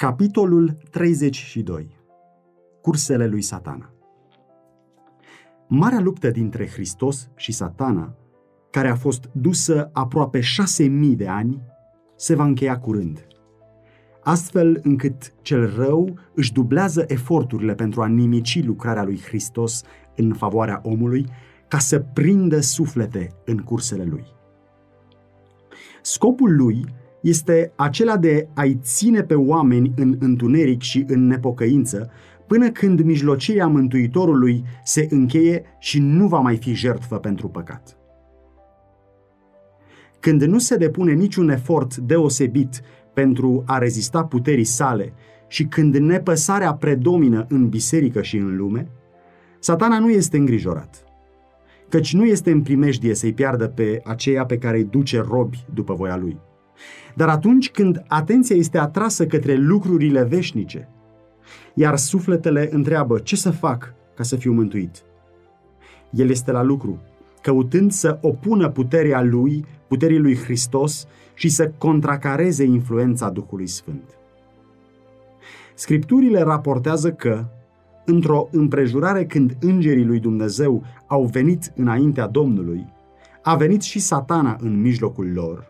Capitolul 32 Cursele lui Satana Marea luptă dintre Hristos și Satana, care a fost dusă aproape șase mii de ani, se va încheia curând. Astfel încât cel rău își dublează eforturile pentru a nimici lucrarea lui Hristos în favoarea omului, ca să prindă suflete în cursele lui. Scopul lui este acela de a-i ține pe oameni în întuneric și în nepocăință, până când mijlocirea Mântuitorului se încheie și nu va mai fi jertfă pentru păcat. Când nu se depune niciun efort deosebit pentru a rezista puterii sale și când nepăsarea predomină în biserică și în lume, satana nu este îngrijorat, căci nu este în primejdie să-i piardă pe aceea pe care îi duce robi după voia lui – dar atunci când atenția este atrasă către lucrurile veșnice, iar sufletele întreabă ce să fac ca să fiu mântuit, el este la lucru, căutând să opună puterea lui, puterii lui Hristos și să contracareze influența Duhului Sfânt. Scripturile raportează că, într-o împrejurare când îngerii lui Dumnezeu au venit înaintea Domnului, a venit și satana în mijlocul lor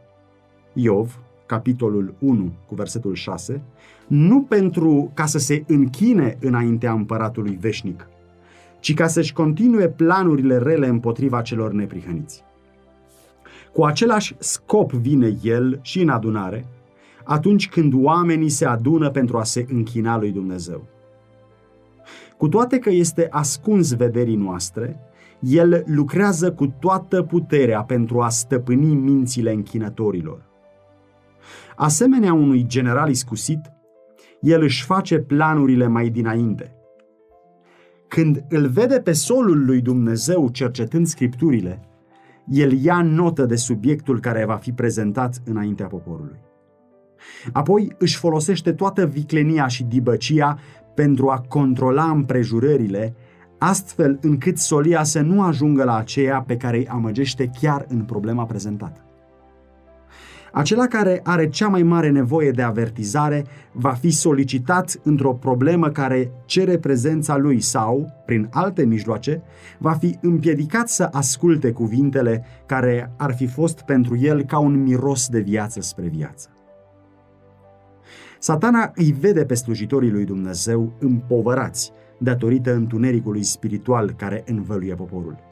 Iov, capitolul 1 cu versetul 6, nu pentru ca să se închine înaintea împăratului veșnic, ci ca să-și continue planurile rele împotriva celor neprihăniți. Cu același scop vine el și în adunare, atunci când oamenii se adună pentru a se închina lui Dumnezeu. Cu toate că este ascuns vederii noastre, el lucrează cu toată puterea pentru a stăpâni mințile închinătorilor. Asemenea unui general iscusit, el își face planurile mai dinainte. Când îl vede pe solul lui Dumnezeu cercetând scripturile, el ia notă de subiectul care va fi prezentat înaintea poporului. Apoi își folosește toată viclenia și dibăcia pentru a controla împrejurările, astfel încât solia să nu ajungă la aceea pe care îi amăgește chiar în problema prezentată. Acela care are cea mai mare nevoie de avertizare va fi solicitat într-o problemă care cere prezența lui sau, prin alte mijloace, va fi împiedicat să asculte cuvintele care ar fi fost pentru el ca un miros de viață spre viață. Satana îi vede pe slujitorii lui Dumnezeu împovărați datorită întunericului spiritual care învăluie poporul.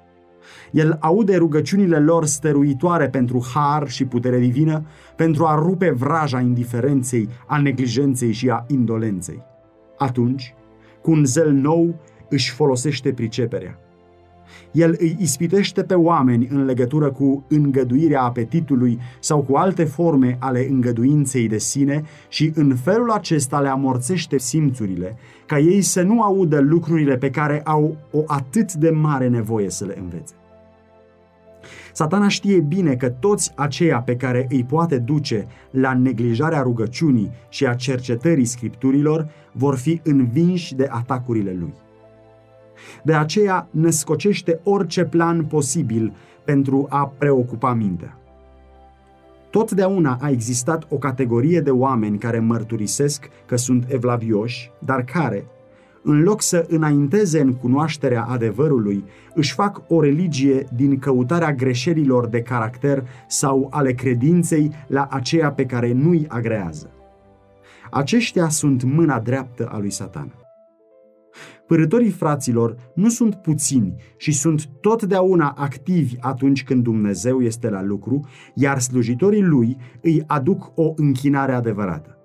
El aude rugăciunile lor stăruitoare pentru har și putere divină, pentru a rupe vraja indiferenței, a neglijenței și a indolenței. Atunci, cu un zel nou, își folosește priceperea. El îi ispitește pe oameni în legătură cu îngăduirea apetitului sau cu alte forme ale îngăduinței de sine și în felul acesta le amorțește simțurile, ca ei să nu audă lucrurile pe care au o atât de mare nevoie să le învețe. Satana știe bine că toți aceia pe care îi poate duce la neglijarea rugăciunii și a cercetării scripturilor vor fi învinși de atacurile lui. De aceea născocește orice plan posibil pentru a preocupa mintea. Totdeauna a existat o categorie de oameni care mărturisesc că sunt evlavioși, dar care, în loc să înainteze în cunoașterea adevărului, își fac o religie din căutarea greșelilor de caracter sau ale credinței la aceea pe care nu-i agrează. Aceștia sunt mâna dreaptă a lui Satan. Părătorii fraților nu sunt puțini și sunt totdeauna activi atunci când Dumnezeu este la lucru, iar slujitorii lui îi aduc o închinare adevărată.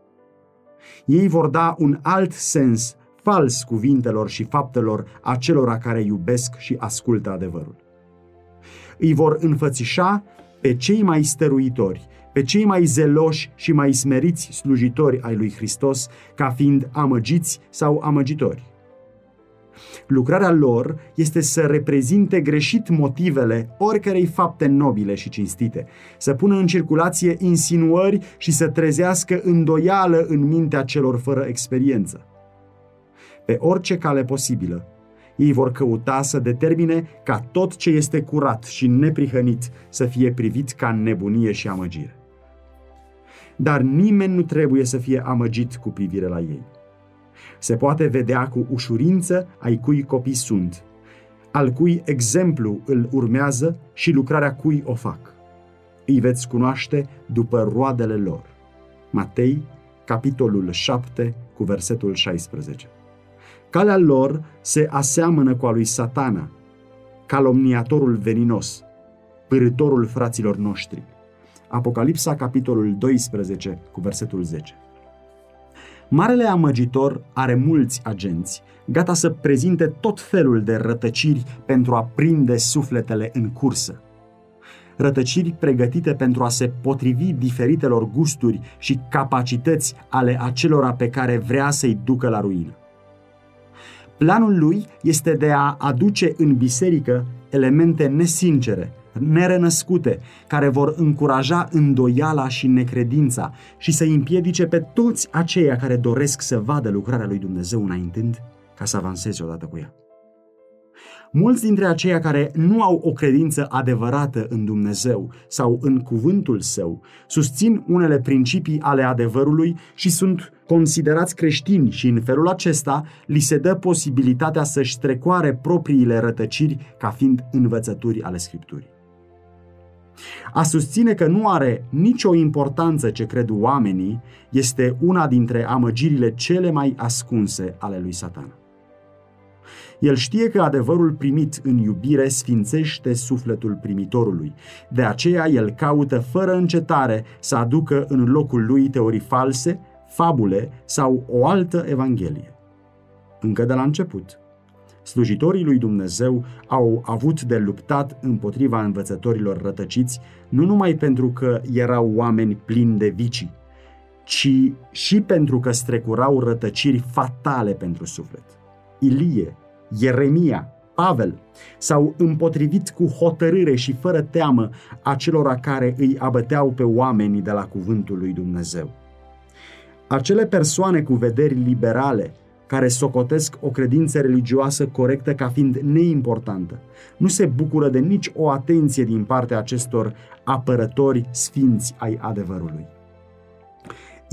Ei vor da un alt sens fals cuvintelor și faptelor acelora care iubesc și ascultă adevărul. Îi vor înfățișa pe cei mai stăruitori, pe cei mai zeloși și mai smeriți slujitori ai lui Hristos ca fiind amăgiți sau amăgitori. Lucrarea lor este să reprezinte greșit motivele oricărei fapte nobile și cinstite, să pună în circulație insinuări și să trezească îndoială în mintea celor fără experiență pe orice cale posibilă. Ei vor căuta să determine ca tot ce este curat și neprihănit să fie privit ca nebunie și amăgire. dar nimeni nu trebuie să fie amăgit cu privire la ei. Se poate vedea cu ușurință ai cui copii sunt, al cui exemplu îl urmează și lucrarea cui o fac. Îi veți cunoaște după roadele lor. Matei, capitolul 7, cu versetul 16. Calea lor se aseamănă cu a lui satana, calomniatorul veninos, pârâtorul fraților noștri. Apocalipsa, capitolul 12, cu versetul 10. Marele amăgitor are mulți agenți, gata să prezinte tot felul de rătăciri pentru a prinde sufletele în cursă. Rătăciri pregătite pentru a se potrivi diferitelor gusturi și capacități ale acelora pe care vrea să-i ducă la ruină. Planul lui este de a aduce în biserică elemente nesincere, nerenăscute, care vor încuraja îndoiala și necredința și să împiedice pe toți aceia care doresc să vadă lucrarea lui Dumnezeu înaintând ca să avanseze odată cu ea. Mulți dintre aceia care nu au o credință adevărată în Dumnezeu sau în cuvântul său susțin unele principii ale adevărului și sunt considerați creștini și în felul acesta li se dă posibilitatea să-și strecoare propriile rătăciri ca fiind învățături ale Scripturii. A susține că nu are nicio importanță ce cred oamenii este una dintre amăgirile cele mai ascunse ale lui Satan. El știe că adevărul primit în iubire sfințește sufletul primitorului. De aceea el caută fără încetare să aducă în locul lui teorii false, fabule sau o altă evanghelie. Încă de la început, slujitorii lui Dumnezeu au avut de luptat împotriva învățătorilor rătăciți, nu numai pentru că erau oameni plini de vicii, ci și pentru că strecurau rătăciri fatale pentru suflet. Ilie, Ieremia, Pavel s-au împotrivit cu hotărâre și fără teamă acelora care îi abăteau pe oamenii de la cuvântul lui Dumnezeu. Acele persoane cu vederi liberale, care socotesc o credință religioasă corectă ca fiind neimportantă, nu se bucură de nici o atenție din partea acestor apărători sfinți ai adevărului.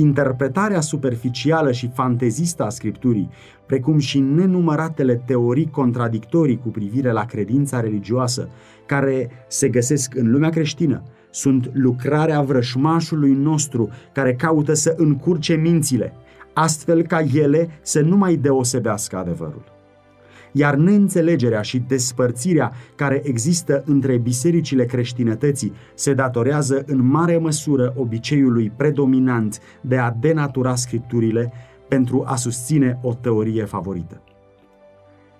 Interpretarea superficială și fantezistă a Scripturii, precum și nenumăratele teorii contradictorii cu privire la credința religioasă care se găsesc în lumea creștină, sunt lucrarea vrășmașului nostru care caută să încurce mințile, astfel ca ele să nu mai deosebească adevărul iar neînțelegerea și despărțirea care există între bisericile creștinătății se datorează în mare măsură obiceiului predominant de a denatura scripturile pentru a susține o teorie favorită.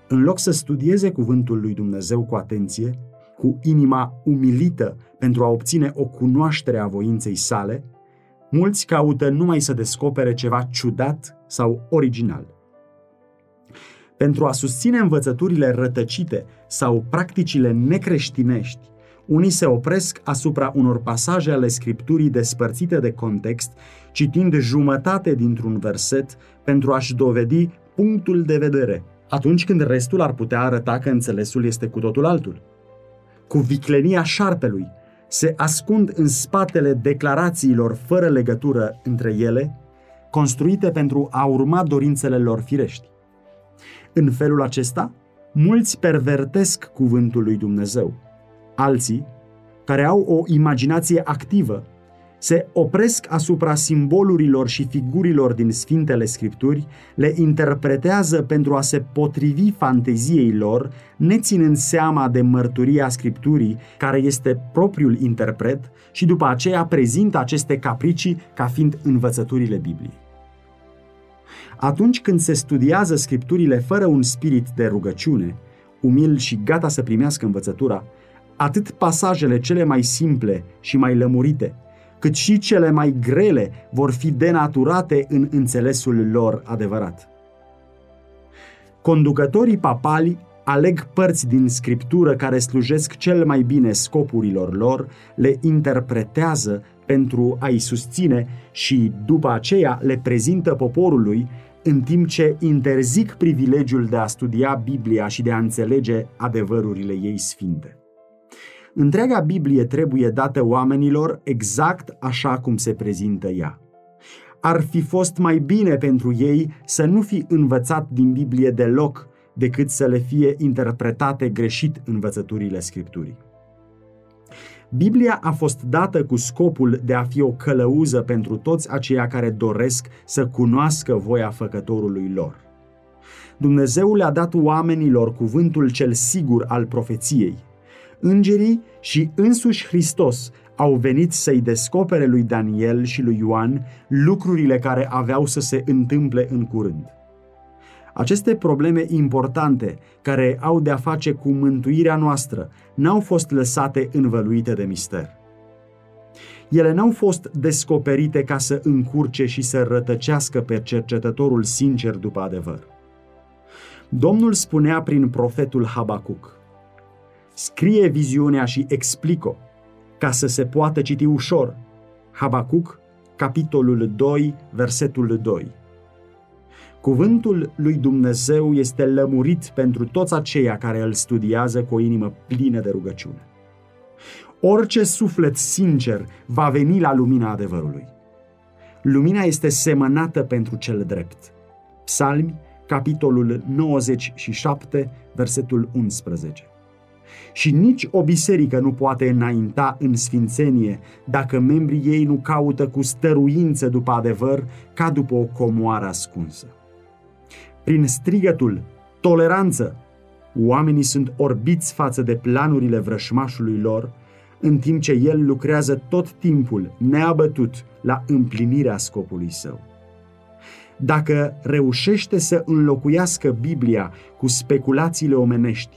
În loc să studieze cuvântul lui Dumnezeu cu atenție, cu inima umilită pentru a obține o cunoaștere a voinței sale, mulți caută numai să descopere ceva ciudat sau original – pentru a susține învățăturile rătăcite sau practicile necreștinești, unii se opresc asupra unor pasaje ale Scripturii despărțite de context, citind jumătate dintr-un verset pentru a-și dovedi punctul de vedere, atunci când restul ar putea arăta că înțelesul este cu totul altul. Cu viclenia șarpelui, se ascund în spatele declarațiilor fără legătură între ele, construite pentru a urma dorințele lor firești. În felul acesta, mulți pervertesc cuvântul lui Dumnezeu. Alții, care au o imaginație activă, se opresc asupra simbolurilor și figurilor din Sfintele Scripturi, le interpretează pentru a se potrivi fanteziei lor, neținând seama de mărturia Scripturii, care este propriul interpret, și după aceea prezintă aceste capricii ca fiind învățăturile Bibliei. Atunci când se studiază scripturile fără un spirit de rugăciune, umil și gata să primească învățătura, atât pasajele cele mai simple și mai lămurite, cât și cele mai grele vor fi denaturate în înțelesul lor adevărat. Conducătorii papali aleg părți din scriptură care slujesc cel mai bine scopurilor lor, le interpretează pentru a-i susține și după aceea le prezintă poporului în timp ce interzic privilegiul de a studia Biblia și de a înțelege adevărurile ei sfinte. Întreaga Biblie trebuie dată oamenilor exact așa cum se prezintă ea. Ar fi fost mai bine pentru ei să nu fi învățat din Biblie deloc decât să le fie interpretate greșit învățăturile Scripturii. Biblia a fost dată cu scopul de a fi o călăuză pentru toți aceia care doresc să cunoască voia făcătorului lor. Dumnezeu le-a dat oamenilor cuvântul cel sigur al profeției. Îngerii și însuși Hristos au venit să-i descopere lui Daniel și lui Ioan lucrurile care aveau să se întâmple în curând. Aceste probleme importante, care au de-a face cu mântuirea noastră, n-au fost lăsate învăluite de mister. Ele n-au fost descoperite ca să încurce și să rătăcească pe cercetătorul sincer după adevăr. Domnul spunea prin profetul Habacuc, Scrie viziunea și explică ca să se poată citi ușor. Habacuc, capitolul 2, versetul 2. Cuvântul lui Dumnezeu este lămurit pentru toți aceia care îl studiază cu o inimă plină de rugăciune. Orice suflet sincer va veni la lumina adevărului. Lumina este semănată pentru cel drept. Psalmi, capitolul 97, versetul 11. Și nici o biserică nu poate înainta în sfințenie dacă membrii ei nu caută cu stăruință după adevăr ca după o comoară ascunsă. Prin strigătul toleranță, oamenii sunt orbiți față de planurile vrășmașului lor, în timp ce el lucrează tot timpul neabătut la împlinirea scopului său. Dacă reușește să înlocuiască Biblia cu speculațiile omenești,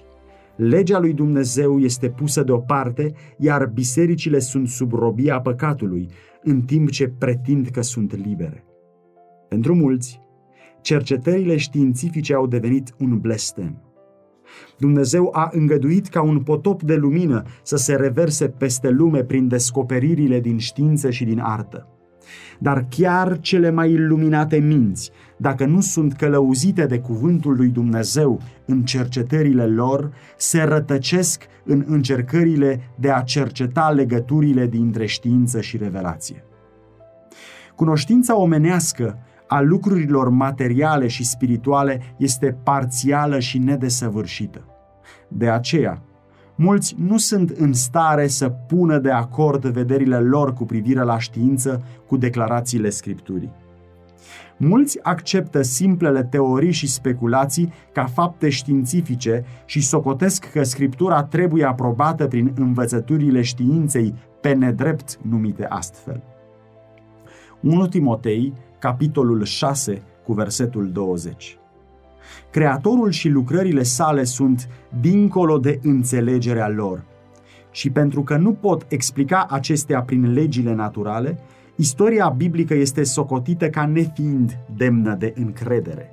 legea lui Dumnezeu este pusă deoparte, iar bisericile sunt sub robia păcatului, în timp ce pretind că sunt libere. Pentru mulți, cercetările științifice au devenit un blestem. Dumnezeu a îngăduit ca un potop de lumină să se reverse peste lume prin descoperirile din știință și din artă. Dar chiar cele mai iluminate minți, dacă nu sunt călăuzite de cuvântul lui Dumnezeu în cercetările lor, se rătăcesc în încercările de a cerceta legăturile dintre știință și revelație. Cunoștința omenească a lucrurilor materiale și spirituale este parțială și nedesăvârșită. De aceea, mulți nu sunt în stare să pună de acord vederile lor cu privire la știință cu declarațiile Scripturii. Mulți acceptă simplele teorii și speculații ca fapte științifice și socotesc că Scriptura trebuie aprobată prin învățăturile științei pe nedrept numite astfel. 1 Timotei capitolul 6, cu versetul 20. Creatorul și lucrările sale sunt dincolo de înțelegerea lor. Și pentru că nu pot explica acestea prin legile naturale, istoria biblică este socotită ca nefiind demnă de încredere.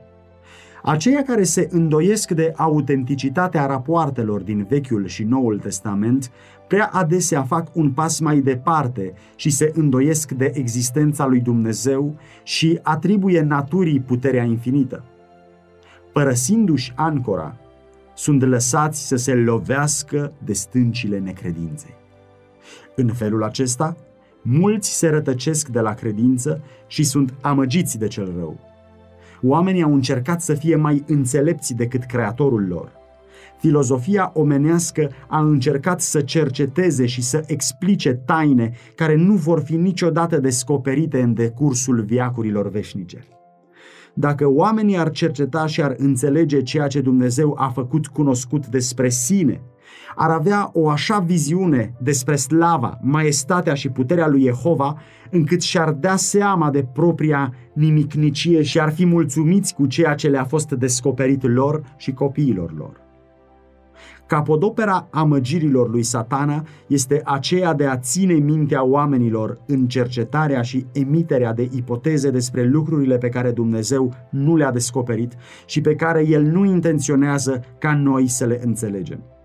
Aceia care se îndoiesc de autenticitatea rapoartelor din Vechiul și Noul Testament prea adesea fac un pas mai departe și se îndoiesc de existența lui Dumnezeu și atribuie naturii puterea infinită. Părăsindu-și ancora, sunt lăsați să se lovească de stâncile necredinței. În felul acesta, mulți se rătăcesc de la credință și sunt amăgiți de cel rău. Oamenii au încercat să fie mai înțelepți decât creatorul lor filozofia omenească a încercat să cerceteze și să explice taine care nu vor fi niciodată descoperite în decursul viacurilor veșnice. Dacă oamenii ar cerceta și ar înțelege ceea ce Dumnezeu a făcut cunoscut despre sine, ar avea o așa viziune despre slava, maestatea și puterea lui Jehova, încât și-ar dea seama de propria nimicnicie și ar fi mulțumiți cu ceea ce le-a fost descoperit lor și copiilor lor. Capodopera amăgirilor lui satana este aceea de a ține mintea oamenilor în cercetarea și emiterea de ipoteze despre lucrurile pe care Dumnezeu nu le-a descoperit și pe care El nu intenționează ca noi să le înțelegem.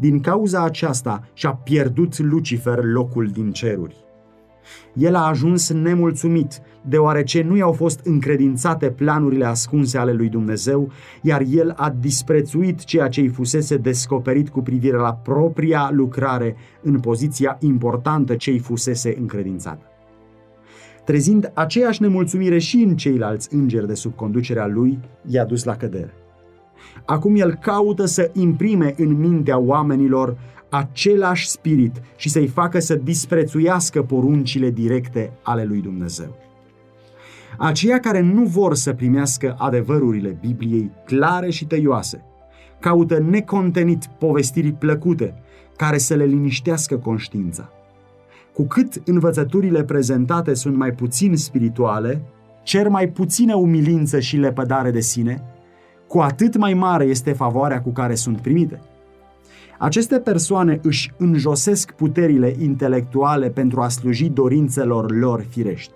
Din cauza aceasta și-a pierdut Lucifer locul din ceruri. El a ajuns nemulțumit, deoarece nu i-au fost încredințate planurile ascunse ale lui Dumnezeu, iar el a disprețuit ceea ce îi fusese descoperit cu privire la propria lucrare în poziția importantă ce îi fusese încredințată. Trezind aceeași nemulțumire și în ceilalți îngeri de sub conducerea lui, i-a dus la cădere. Acum el caută să imprime în mintea oamenilor același spirit și să-i facă să disprețuiască poruncile directe ale lui Dumnezeu. Aceia care nu vor să primească adevărurile Bibliei clare și tăioase, caută necontenit povestiri plăcute care să le liniștească conștiința. Cu cât învățăturile prezentate sunt mai puțin spirituale, cer mai puțină umilință și lepădare de sine, cu atât mai mare este favoarea cu care sunt primite. Aceste persoane își înjosesc puterile intelectuale pentru a sluji dorințelor lor firești.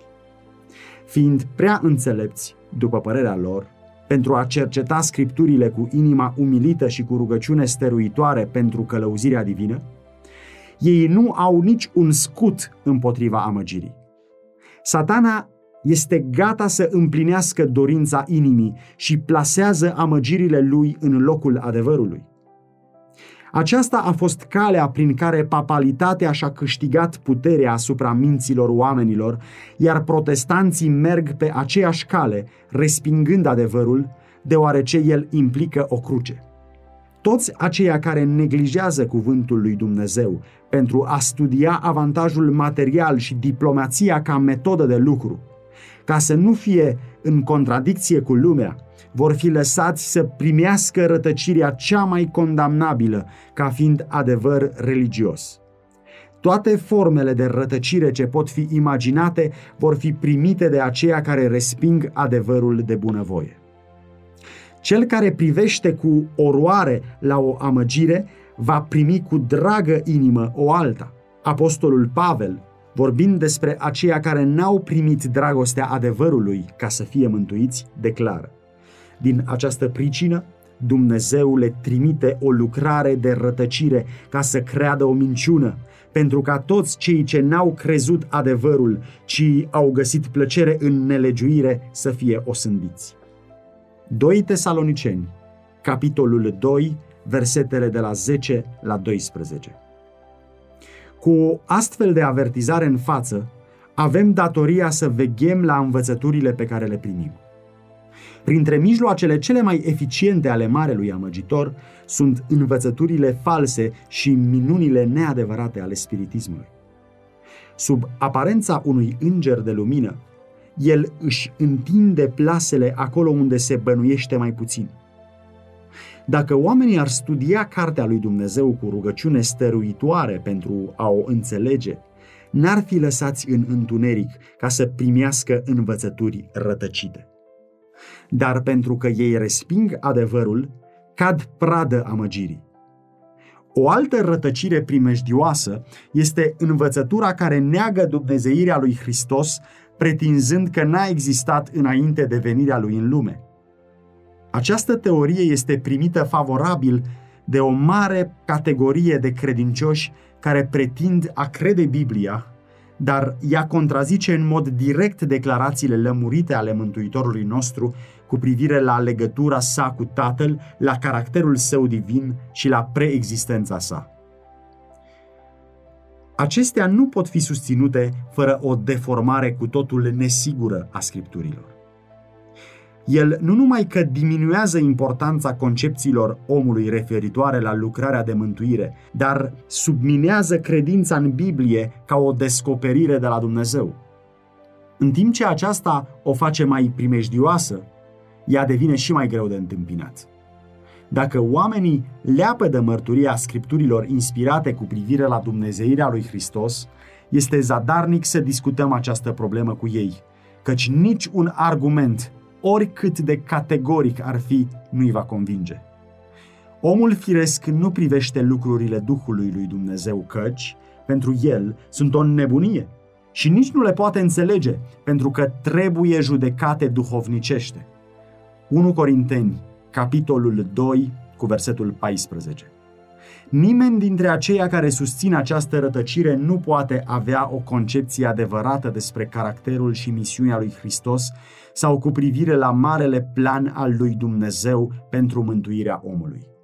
Fiind prea înțelepți, după părerea lor, pentru a cerceta scripturile cu inima umilită și cu rugăciune stăruitoare pentru călăuzirea divină, ei nu au nici un scut împotriva amăgirii. Satana este gata să împlinească dorința inimii și plasează amăgirile lui în locul adevărului. Aceasta a fost calea prin care papalitatea și-a câștigat puterea asupra minților oamenilor, iar protestanții merg pe aceeași cale, respingând adevărul, deoarece el implică o cruce. Toți aceia care neglijează cuvântul lui Dumnezeu pentru a studia avantajul material și diplomația ca metodă de lucru, ca să nu fie în contradicție cu lumea, vor fi lăsați să primească rătăcirea cea mai condamnabilă ca fiind adevăr religios. Toate formele de rătăcire ce pot fi imaginate vor fi primite de aceia care resping adevărul de bunăvoie. Cel care privește cu oroare la o amăgire va primi cu dragă inimă o alta. Apostolul Pavel, vorbind despre aceia care n-au primit dragostea adevărului ca să fie mântuiți, declară din această pricină, Dumnezeu le trimite o lucrare de rătăcire ca să creadă o minciună, pentru ca toți cei ce n-au crezut adevărul, ci au găsit plăcere în nelegiuire, să fie osândiți. 2 Tesaloniceni, capitolul 2, versetele de la 10 la 12. Cu o astfel de avertizare în față, avem datoria să veghem la învățăturile pe care le primim. Printre mijloacele cele mai eficiente ale Marelui Amăgitor sunt învățăturile false și minunile neadevărate ale spiritismului. Sub aparența unui înger de lumină, el își întinde plasele acolo unde se bănuiește mai puțin. Dacă oamenii ar studia cartea lui Dumnezeu cu rugăciune stăruitoare pentru a o înțelege, n-ar fi lăsați în întuneric ca să primească învățături rătăcite dar pentru că ei resping adevărul, cad pradă amăgirii. O altă rătăcire primejdioasă este învățătura care neagă dumnezeirea lui Hristos, pretinzând că n-a existat înainte de venirea lui în lume. Această teorie este primită favorabil de o mare categorie de credincioși care pretind a crede Biblia dar ea contrazice în mod direct declarațiile lămurite ale Mântuitorului nostru cu privire la legătura sa cu Tatăl, la caracterul său divin și la preexistența sa. Acestea nu pot fi susținute fără o deformare cu totul nesigură a scripturilor. El nu numai că diminuează importanța concepțiilor omului referitoare la lucrarea de mântuire, dar subminează credința în Biblie ca o descoperire de la Dumnezeu. În timp ce aceasta o face mai primejdioasă, ea devine și mai greu de întâmpinat. Dacă oamenii leapă de mărturia scripturilor inspirate cu privire la Dumnezeirea lui Hristos, este zadarnic să discutăm această problemă cu ei, căci nici un argument oricât de categoric ar fi, nu-i va convinge. Omul firesc nu privește lucrurile Duhului lui Dumnezeu căci, pentru el, sunt o nebunie și nici nu le poate înțelege, pentru că trebuie judecate duhovnicește. 1 Corinteni, capitolul 2, cu versetul 14. Nimeni dintre aceia care susțin această rătăcire nu poate avea o concepție adevărată despre caracterul și misiunea lui Hristos sau cu privire la marele plan al lui Dumnezeu pentru mântuirea omului.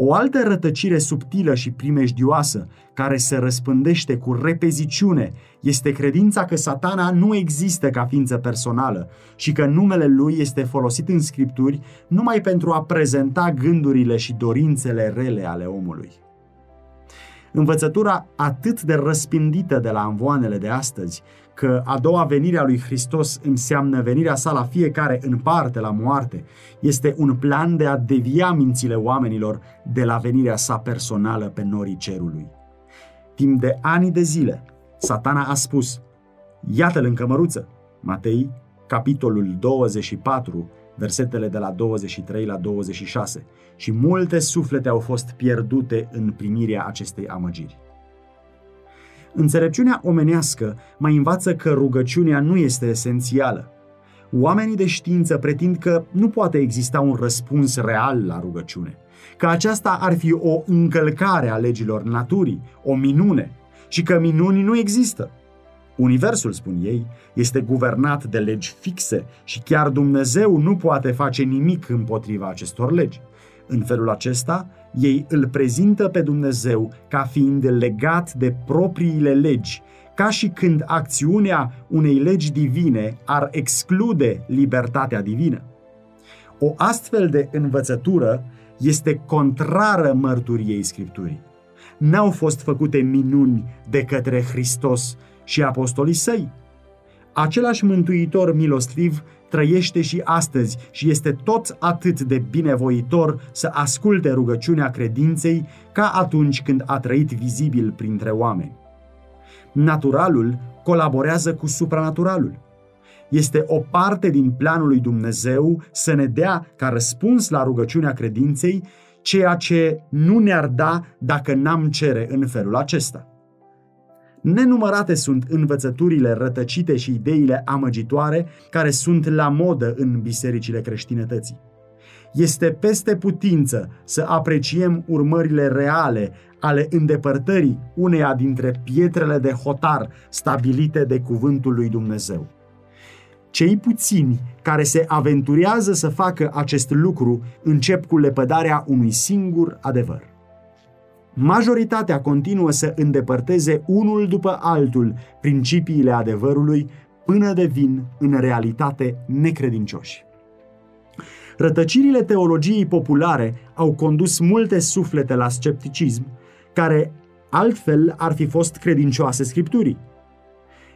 O altă rătăcire subtilă și primejdioasă, care se răspândește cu repeziciune, este credința că satana nu există ca ființă personală și că numele lui este folosit în scripturi numai pentru a prezenta gândurile și dorințele rele ale omului. Învățătura atât de răspândită de la învoanele de astăzi, că a doua venire a lui Hristos înseamnă venirea sa la fiecare în parte la moarte, este un plan de a devia mințile oamenilor de la venirea sa personală pe norii cerului. Timp de ani de zile, satana a spus, iată-l în cămăruță, Matei, capitolul 24, versetele de la 23 la 26, și multe suflete au fost pierdute în primirea acestei amăgiri. Înțelepciunea omenească mai învață că rugăciunea nu este esențială. Oamenii de știință pretind că nu poate exista un răspuns real la rugăciune, că aceasta ar fi o încălcare a legilor naturii, o minune, și că minuni nu există. Universul, spun ei, este guvernat de legi fixe și chiar Dumnezeu nu poate face nimic împotriva acestor legi. În felul acesta, ei îl prezintă pe Dumnezeu ca fiind legat de propriile legi, ca și când acțiunea unei legi divine ar exclude libertatea divină. O astfel de învățătură este contrară mărturiei Scripturii. N-au fost făcute minuni de către Hristos și apostolii săi. Același mântuitor milostiv trăiește și astăzi și este tot atât de binevoitor să asculte rugăciunea credinței ca atunci când a trăit vizibil printre oameni. Naturalul colaborează cu supranaturalul. Este o parte din planul lui Dumnezeu să ne dea ca răspuns la rugăciunea credinței ceea ce nu ne-ar da dacă n-am cere în felul acesta. Nenumărate sunt învățăturile rătăcite și ideile amăgitoare care sunt la modă în bisericile creștinătății. Este peste putință să apreciem urmările reale ale îndepărtării uneia dintre pietrele de hotar stabilite de cuvântul lui Dumnezeu. Cei puțini care se aventurează să facă acest lucru încep cu lepădarea unui singur adevăr majoritatea continuă să îndepărteze unul după altul principiile adevărului până devin în realitate necredincioși. Rătăcirile teologiei populare au condus multe suflete la scepticism, care altfel ar fi fost credincioase Scripturii.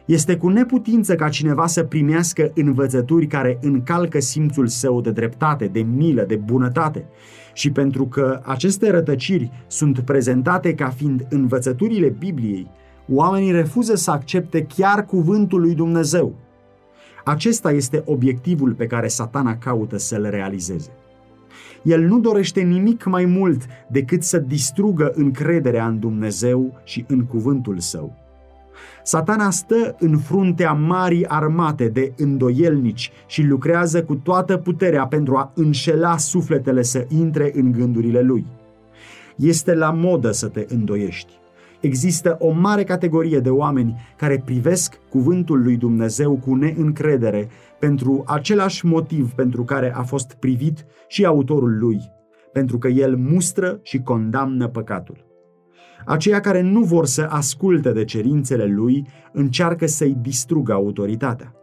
Este cu neputință ca cineva să primească învățături care încalcă simțul său de dreptate, de milă, de bunătate. Și pentru că aceste rătăciri sunt prezentate ca fiind învățăturile Bibliei, oamenii refuză să accepte chiar cuvântul lui Dumnezeu. Acesta este obiectivul pe care satana caută să-l realizeze. El nu dorește nimic mai mult decât să distrugă încrederea în Dumnezeu și în cuvântul său. Satana stă în fruntea marii armate de îndoielnici și lucrează cu toată puterea pentru a înșela sufletele să intre în gândurile lui. Este la modă să te îndoiești. Există o mare categorie de oameni care privesc cuvântul lui Dumnezeu cu neîncredere pentru același motiv pentru care a fost privit și autorul lui, pentru că el mustră și condamnă păcatul. Aceia care nu vor să asculte de cerințele lui încearcă să-i distrugă autoritatea.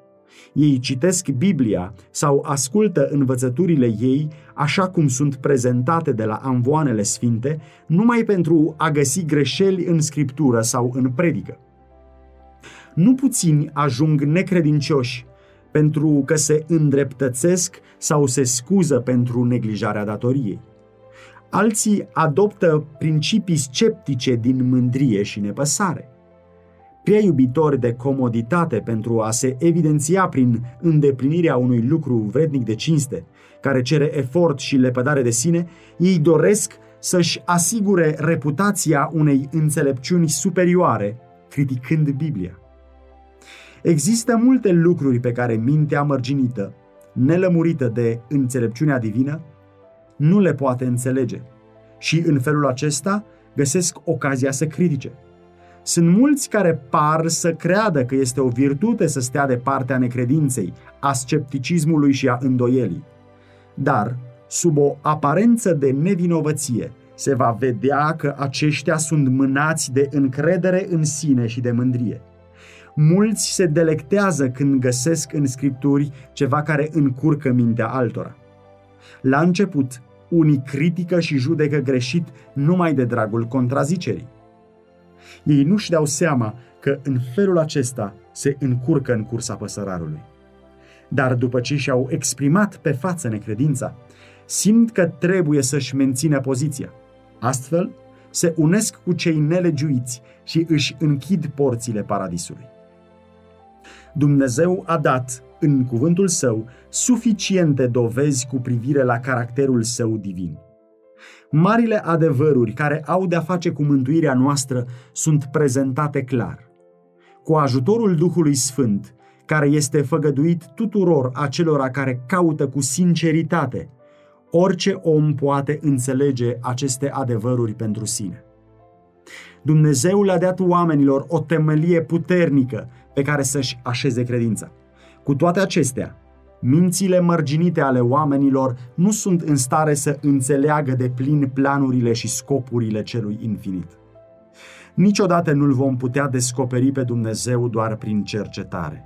Ei citesc Biblia sau ascultă învățăturile ei așa cum sunt prezentate de la anvoanele sfinte, numai pentru a găsi greșeli în scriptură sau în predică. Nu puțini ajung necredincioși pentru că se îndreptățesc sau se scuză pentru neglijarea datoriei. Alții adoptă principii sceptice din mândrie și nepăsare. Prea iubitori de comoditate pentru a se evidenția prin îndeplinirea unui lucru vrednic de cinste, care cere efort și lepădare de sine, ei doresc să-și asigure reputația unei înțelepciuni superioare, criticând Biblia. Există multe lucruri pe care mintea mărginită, nelămurită de înțelepciunea divină, nu le poate înțelege și în felul acesta găsesc ocazia să critique. Sunt mulți care par să creadă că este o virtute să stea de partea necredinței, a scepticismului și a îndoielii. Dar, sub o aparență de nevinovăție, se va vedea că aceștia sunt mânați de încredere în sine și de mândrie. Mulți se delectează când găsesc în scripturi ceva care încurcă mintea altora. La început, unii critică și judecă greșit numai de dragul contrazicerii. Ei nu-și dau seama că în felul acesta se încurcă în cursa păsărarului. Dar după ce și-au exprimat pe față necredința, simt că trebuie să-și mențină poziția. Astfel, se unesc cu cei nelegiuiți și își închid porțile paradisului. Dumnezeu a dat, în cuvântul său, suficiente dovezi cu privire la caracterul său divin. Marile adevăruri care au de-a face cu mântuirea noastră sunt prezentate clar. Cu ajutorul Duhului Sfânt, care este făgăduit tuturor acelora care caută cu sinceritate, orice om poate înțelege aceste adevăruri pentru sine. Dumnezeu le-a dat oamenilor o temelie puternică pe care să-și așeze credința. Cu toate acestea, mințile mărginite ale oamenilor nu sunt în stare să înțeleagă de plin planurile și scopurile celui infinit. Niciodată nu-L vom putea descoperi pe Dumnezeu doar prin cercetare.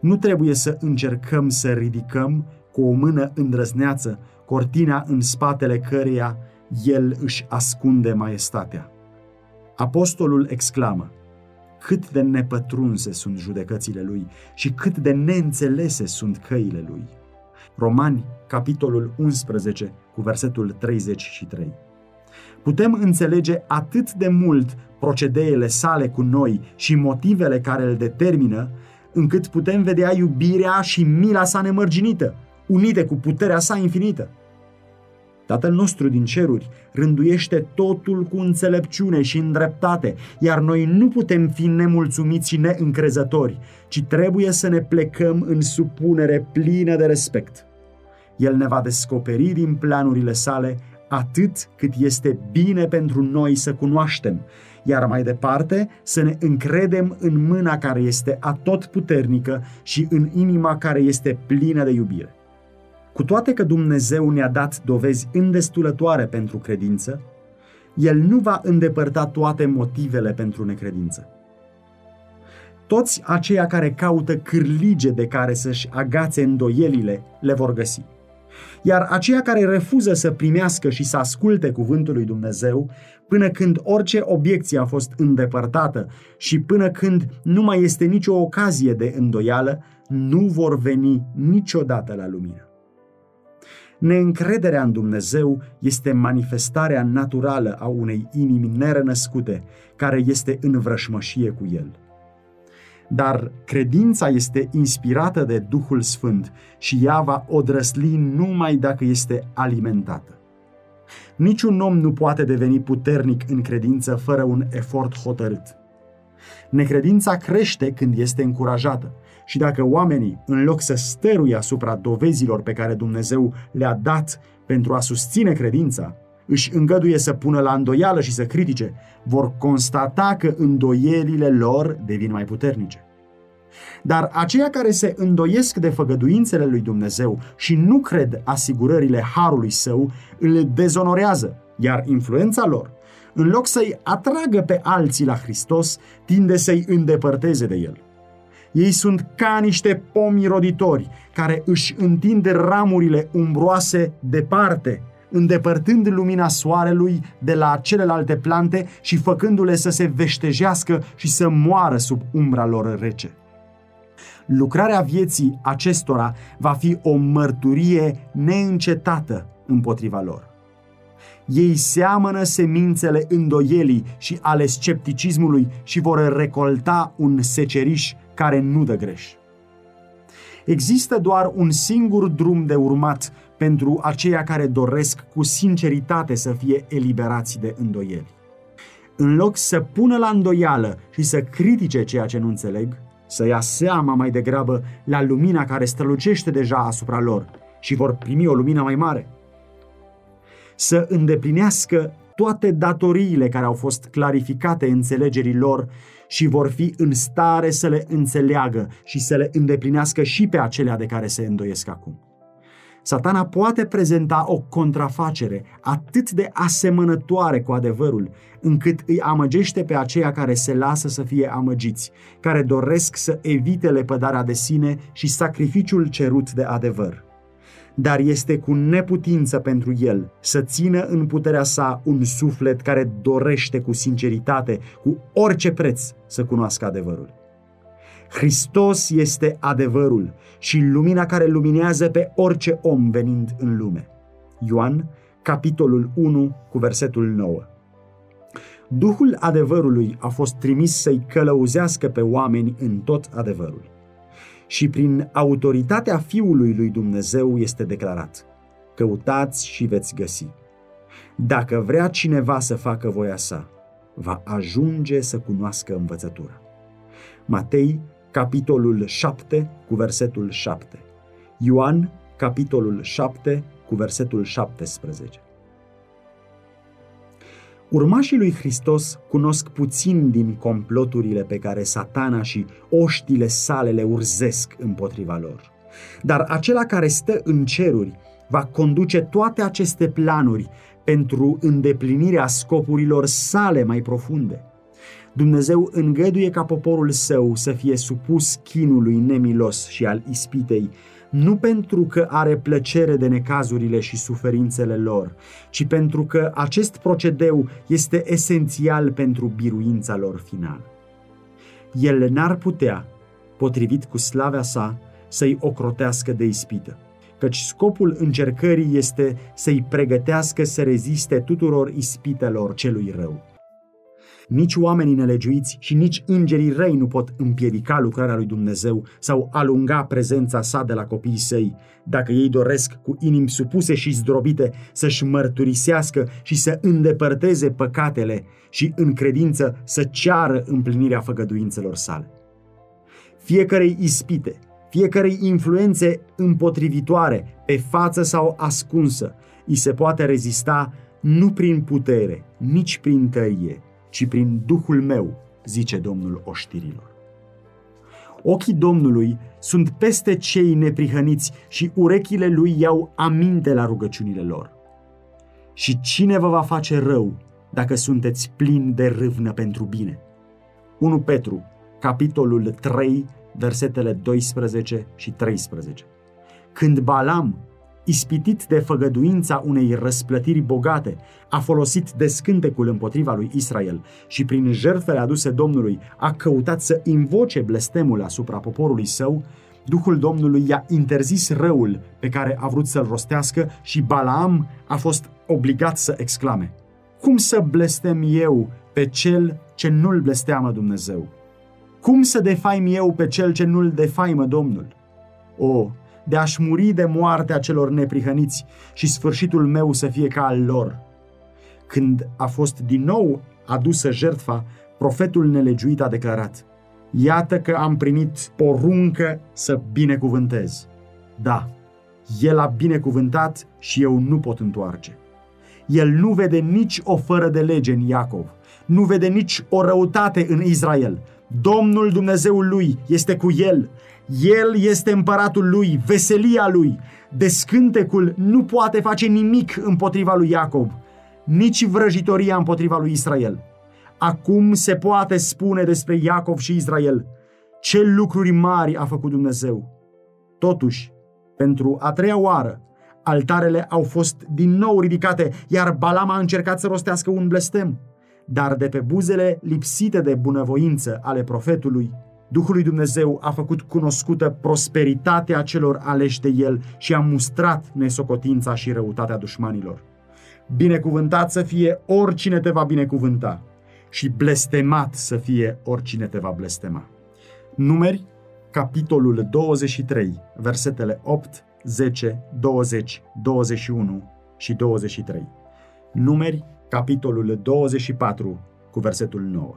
Nu trebuie să încercăm să ridicăm cu o mână îndrăzneață cortina în spatele căreia El își ascunde maestatea. Apostolul exclamă, cât de nepătrunse sunt judecățile lui și cât de neînțelese sunt căile lui. Romani, capitolul 11, cu versetul 33. Putem înțelege atât de mult procedeele sale cu noi și motivele care îl determină, încât putem vedea iubirea și mila sa nemărginită, unite cu puterea sa infinită. Tatăl nostru din ceruri rânduiește totul cu înțelepciune și îndreptate, iar noi nu putem fi nemulțumiți și neîncrezători, ci trebuie să ne plecăm în supunere plină de respect. El ne va descoperi din planurile sale atât cât este bine pentru noi să cunoaștem, iar mai departe să ne încredem în mâna care este atotputernică și în inima care este plină de iubire. Cu toate că Dumnezeu ne-a dat dovezi îndestulătoare pentru credință, El nu va îndepărta toate motivele pentru necredință. Toți aceia care caută cârlige de care să-și agațe îndoielile le vor găsi. Iar aceia care refuză să primească și să asculte cuvântul lui Dumnezeu, până când orice obiecție a fost îndepărtată și până când nu mai este nicio ocazie de îndoială, nu vor veni niciodată la lumină. Neîncrederea în Dumnezeu este manifestarea naturală a unei inimi nerănăscute, care este în vrășmășie cu El. Dar credința este inspirată de Duhul Sfânt și ea va odrăsli numai dacă este alimentată. Niciun om nu poate deveni puternic în credință fără un efort hotărât. Necredința crește când este încurajată și dacă oamenii, în loc să stăruie asupra dovezilor pe care Dumnezeu le-a dat pentru a susține credința, își îngăduie să pună la îndoială și să critique, vor constata că îndoielile lor devin mai puternice. Dar aceia care se îndoiesc de făgăduințele lui Dumnezeu și nu cred asigurările harului său, îl dezonorează, iar influența lor, în loc să-i atragă pe alții la Hristos, tinde să-i îndepărteze de el. Ei sunt ca niște pomi roditori care își întind ramurile umbroase departe, îndepărtând lumina soarelui de la celelalte plante și făcându-le să se veștejească și să moară sub umbra lor rece. Lucrarea vieții acestora va fi o mărturie neîncetată împotriva lor. Ei seamănă semințele îndoielii și ale scepticismului și vor recolta un seceriș care nu dă greș. Există doar un singur drum de urmat pentru aceia care doresc cu sinceritate să fie eliberați de îndoieli. În loc să pună la îndoială și să critique ceea ce nu înțeleg, să ia seama mai degrabă la lumina care strălucește deja asupra lor și vor primi o lumină mai mare. să îndeplinească toate datoriile care au fost clarificate înțelegerii lor și vor fi în stare să le înțeleagă și să le îndeplinească și pe acelea de care se îndoiesc acum. Satana poate prezenta o contrafacere atât de asemănătoare cu adevărul, încât îi amăgește pe aceia care se lasă să fie amăgiți, care doresc să evite lepădarea de sine și sacrificiul cerut de adevăr. Dar este cu neputință pentru el să țină în puterea sa un suflet care dorește cu sinceritate, cu orice preț, să cunoască adevărul. Hristos este adevărul și lumina care luminează pe orice om venind în lume. Ioan, capitolul 1, cu versetul 9. Duhul adevărului a fost trimis să-i călăuzească pe oameni în tot adevărul. Și prin autoritatea Fiului lui Dumnezeu este declarat: Căutați și veți găsi. Dacă vrea cineva să facă voia sa, va ajunge să cunoască învățătura. Matei, capitolul 7, cu versetul 7. Ioan, capitolul 7, cu versetul 17. Urmașii lui Hristos cunosc puțin din comploturile pe care satana și oștile sale le urzesc împotriva lor. Dar acela care stă în ceruri va conduce toate aceste planuri pentru îndeplinirea scopurilor sale mai profunde. Dumnezeu îngăduie ca poporul său să fie supus chinului nemilos și al ispitei, nu pentru că are plăcere de necazurile și suferințele lor, ci pentru că acest procedeu este esențial pentru biruința lor finală. El n-ar putea, potrivit cu slavea sa, să-i ocrotească de ispită, căci scopul încercării este să-i pregătească să reziste tuturor ispitelor celui rău. Nici oamenii nelegiuiți și nici îngerii răi nu pot împiedica lucrarea lui Dumnezeu sau alunga prezența sa de la copiii săi, dacă ei doresc cu inimi supuse și zdrobite să-și mărturisească și să îndepărteze păcatele și în credință să ceară împlinirea făgăduințelor sale. Fiecarei ispite, fiecarei influențe împotrivitoare, pe față sau ascunsă, îi se poate rezista nu prin putere, nici prin tărie, ci prin Duhul meu, zice Domnul oștirilor. Ochii Domnului sunt peste cei neprihăniți și urechile lui iau aminte la rugăciunile lor. Și cine vă va face rău dacă sunteți plini de râvnă pentru bine? 1 Petru, capitolul 3, versetele 12 și 13. Când Balam ispitit de făgăduința unei răsplătiri bogate, a folosit descântecul împotriva lui Israel și prin jertfele aduse Domnului a căutat să invoce blestemul asupra poporului său, Duhul Domnului i-a interzis răul pe care a vrut să-l rostească și Balaam a fost obligat să exclame Cum să blestem eu pe cel ce nu-l blesteamă Dumnezeu? Cum să defaim eu pe cel ce nu-l defaimă Domnul? O, de a-și muri de moartea celor neprihăniți și sfârșitul meu să fie ca al lor. Când a fost din nou adusă jertfa, profetul nelegiuit a declarat, Iată că am primit poruncă să binecuvântez. Da, el a binecuvântat și eu nu pot întoarce. El nu vede nici o fără de lege în Iacov, nu vede nici o răutate în Israel. Domnul Dumnezeul lui este cu el el este împăratul lui, veselia lui. Descântecul nu poate face nimic împotriva lui Iacob, nici vrăjitoria împotriva lui Israel. Acum se poate spune despre Iacov și Israel ce lucruri mari a făcut Dumnezeu. Totuși, pentru a treia oară, altarele au fost din nou ridicate, iar Balam a încercat să rostească un blestem. Dar de pe buzele lipsite de bunăvoință ale profetului, Duhul lui Dumnezeu a făcut cunoscută prosperitatea celor aleși de El și a mustrat nesocotința și răutatea dușmanilor. Binecuvântat să fie oricine te va binecuvânta și blestemat să fie oricine te va blestema. Numeri, capitolul 23, versetele 8, 10, 20, 21 și 23. Numeri, capitolul 24, cu versetul 9.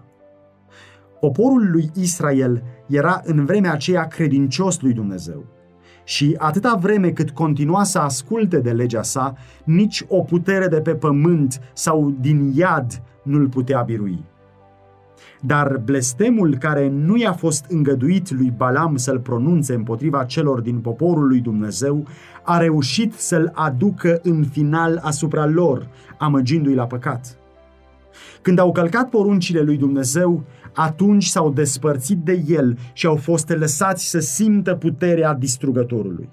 Poporul lui Israel era în vremea aceea credincios lui Dumnezeu Și atâta vreme cât continua să asculte de legea sa, nici o putere de pe pământ sau din iad nu-l putea birui. Dar blestemul care nu i-a fost îngăduit lui Balam să-l pronunțe împotriva celor din poporul lui Dumnezeu, a reușit să-l aducă în final asupra lor, amăgindu-i la păcat. Când au călcat poruncile lui Dumnezeu, atunci s-au despărțit de el și au fost lăsați să simtă puterea distrugătorului.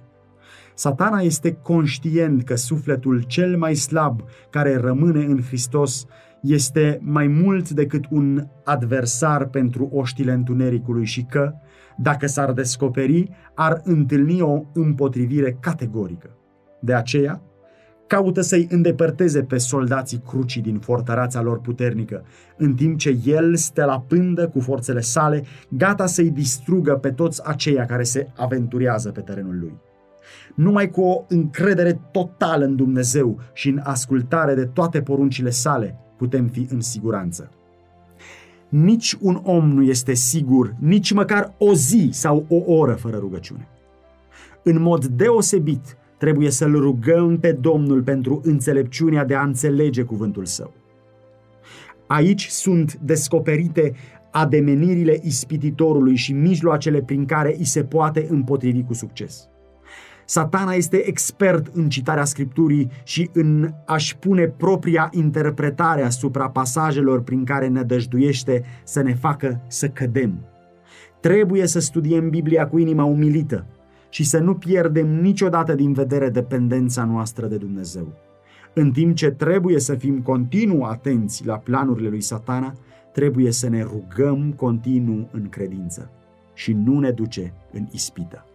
Satana este conștient că sufletul cel mai slab care rămâne în Hristos este mai mult decât un adversar pentru oștile întunericului și că, dacă s-ar descoperi, ar întâlni o împotrivire categorică. De aceea, caută să-i îndepărteze pe soldații crucii din fortăreața lor puternică, în timp ce el stă la pândă cu forțele sale, gata să-i distrugă pe toți aceia care se aventurează pe terenul lui. Numai cu o încredere totală în Dumnezeu și în ascultare de toate poruncile sale putem fi în siguranță. Nici un om nu este sigur nici măcar o zi sau o oră fără rugăciune. În mod deosebit, trebuie să-L rugăm pe Domnul pentru înțelepciunea de a înțelege cuvântul Său. Aici sunt descoperite ademenirile ispititorului și mijloacele prin care îi se poate împotrivi cu succes. Satana este expert în citarea Scripturii și în a-și pune propria interpretare asupra pasajelor prin care ne dăjduiește să ne facă să cădem. Trebuie să studiem Biblia cu inima umilită și să nu pierdem niciodată din vedere dependența noastră de Dumnezeu. În timp ce trebuie să fim continuu atenți la planurile lui Satana, trebuie să ne rugăm continuu în credință și nu ne duce în ispită.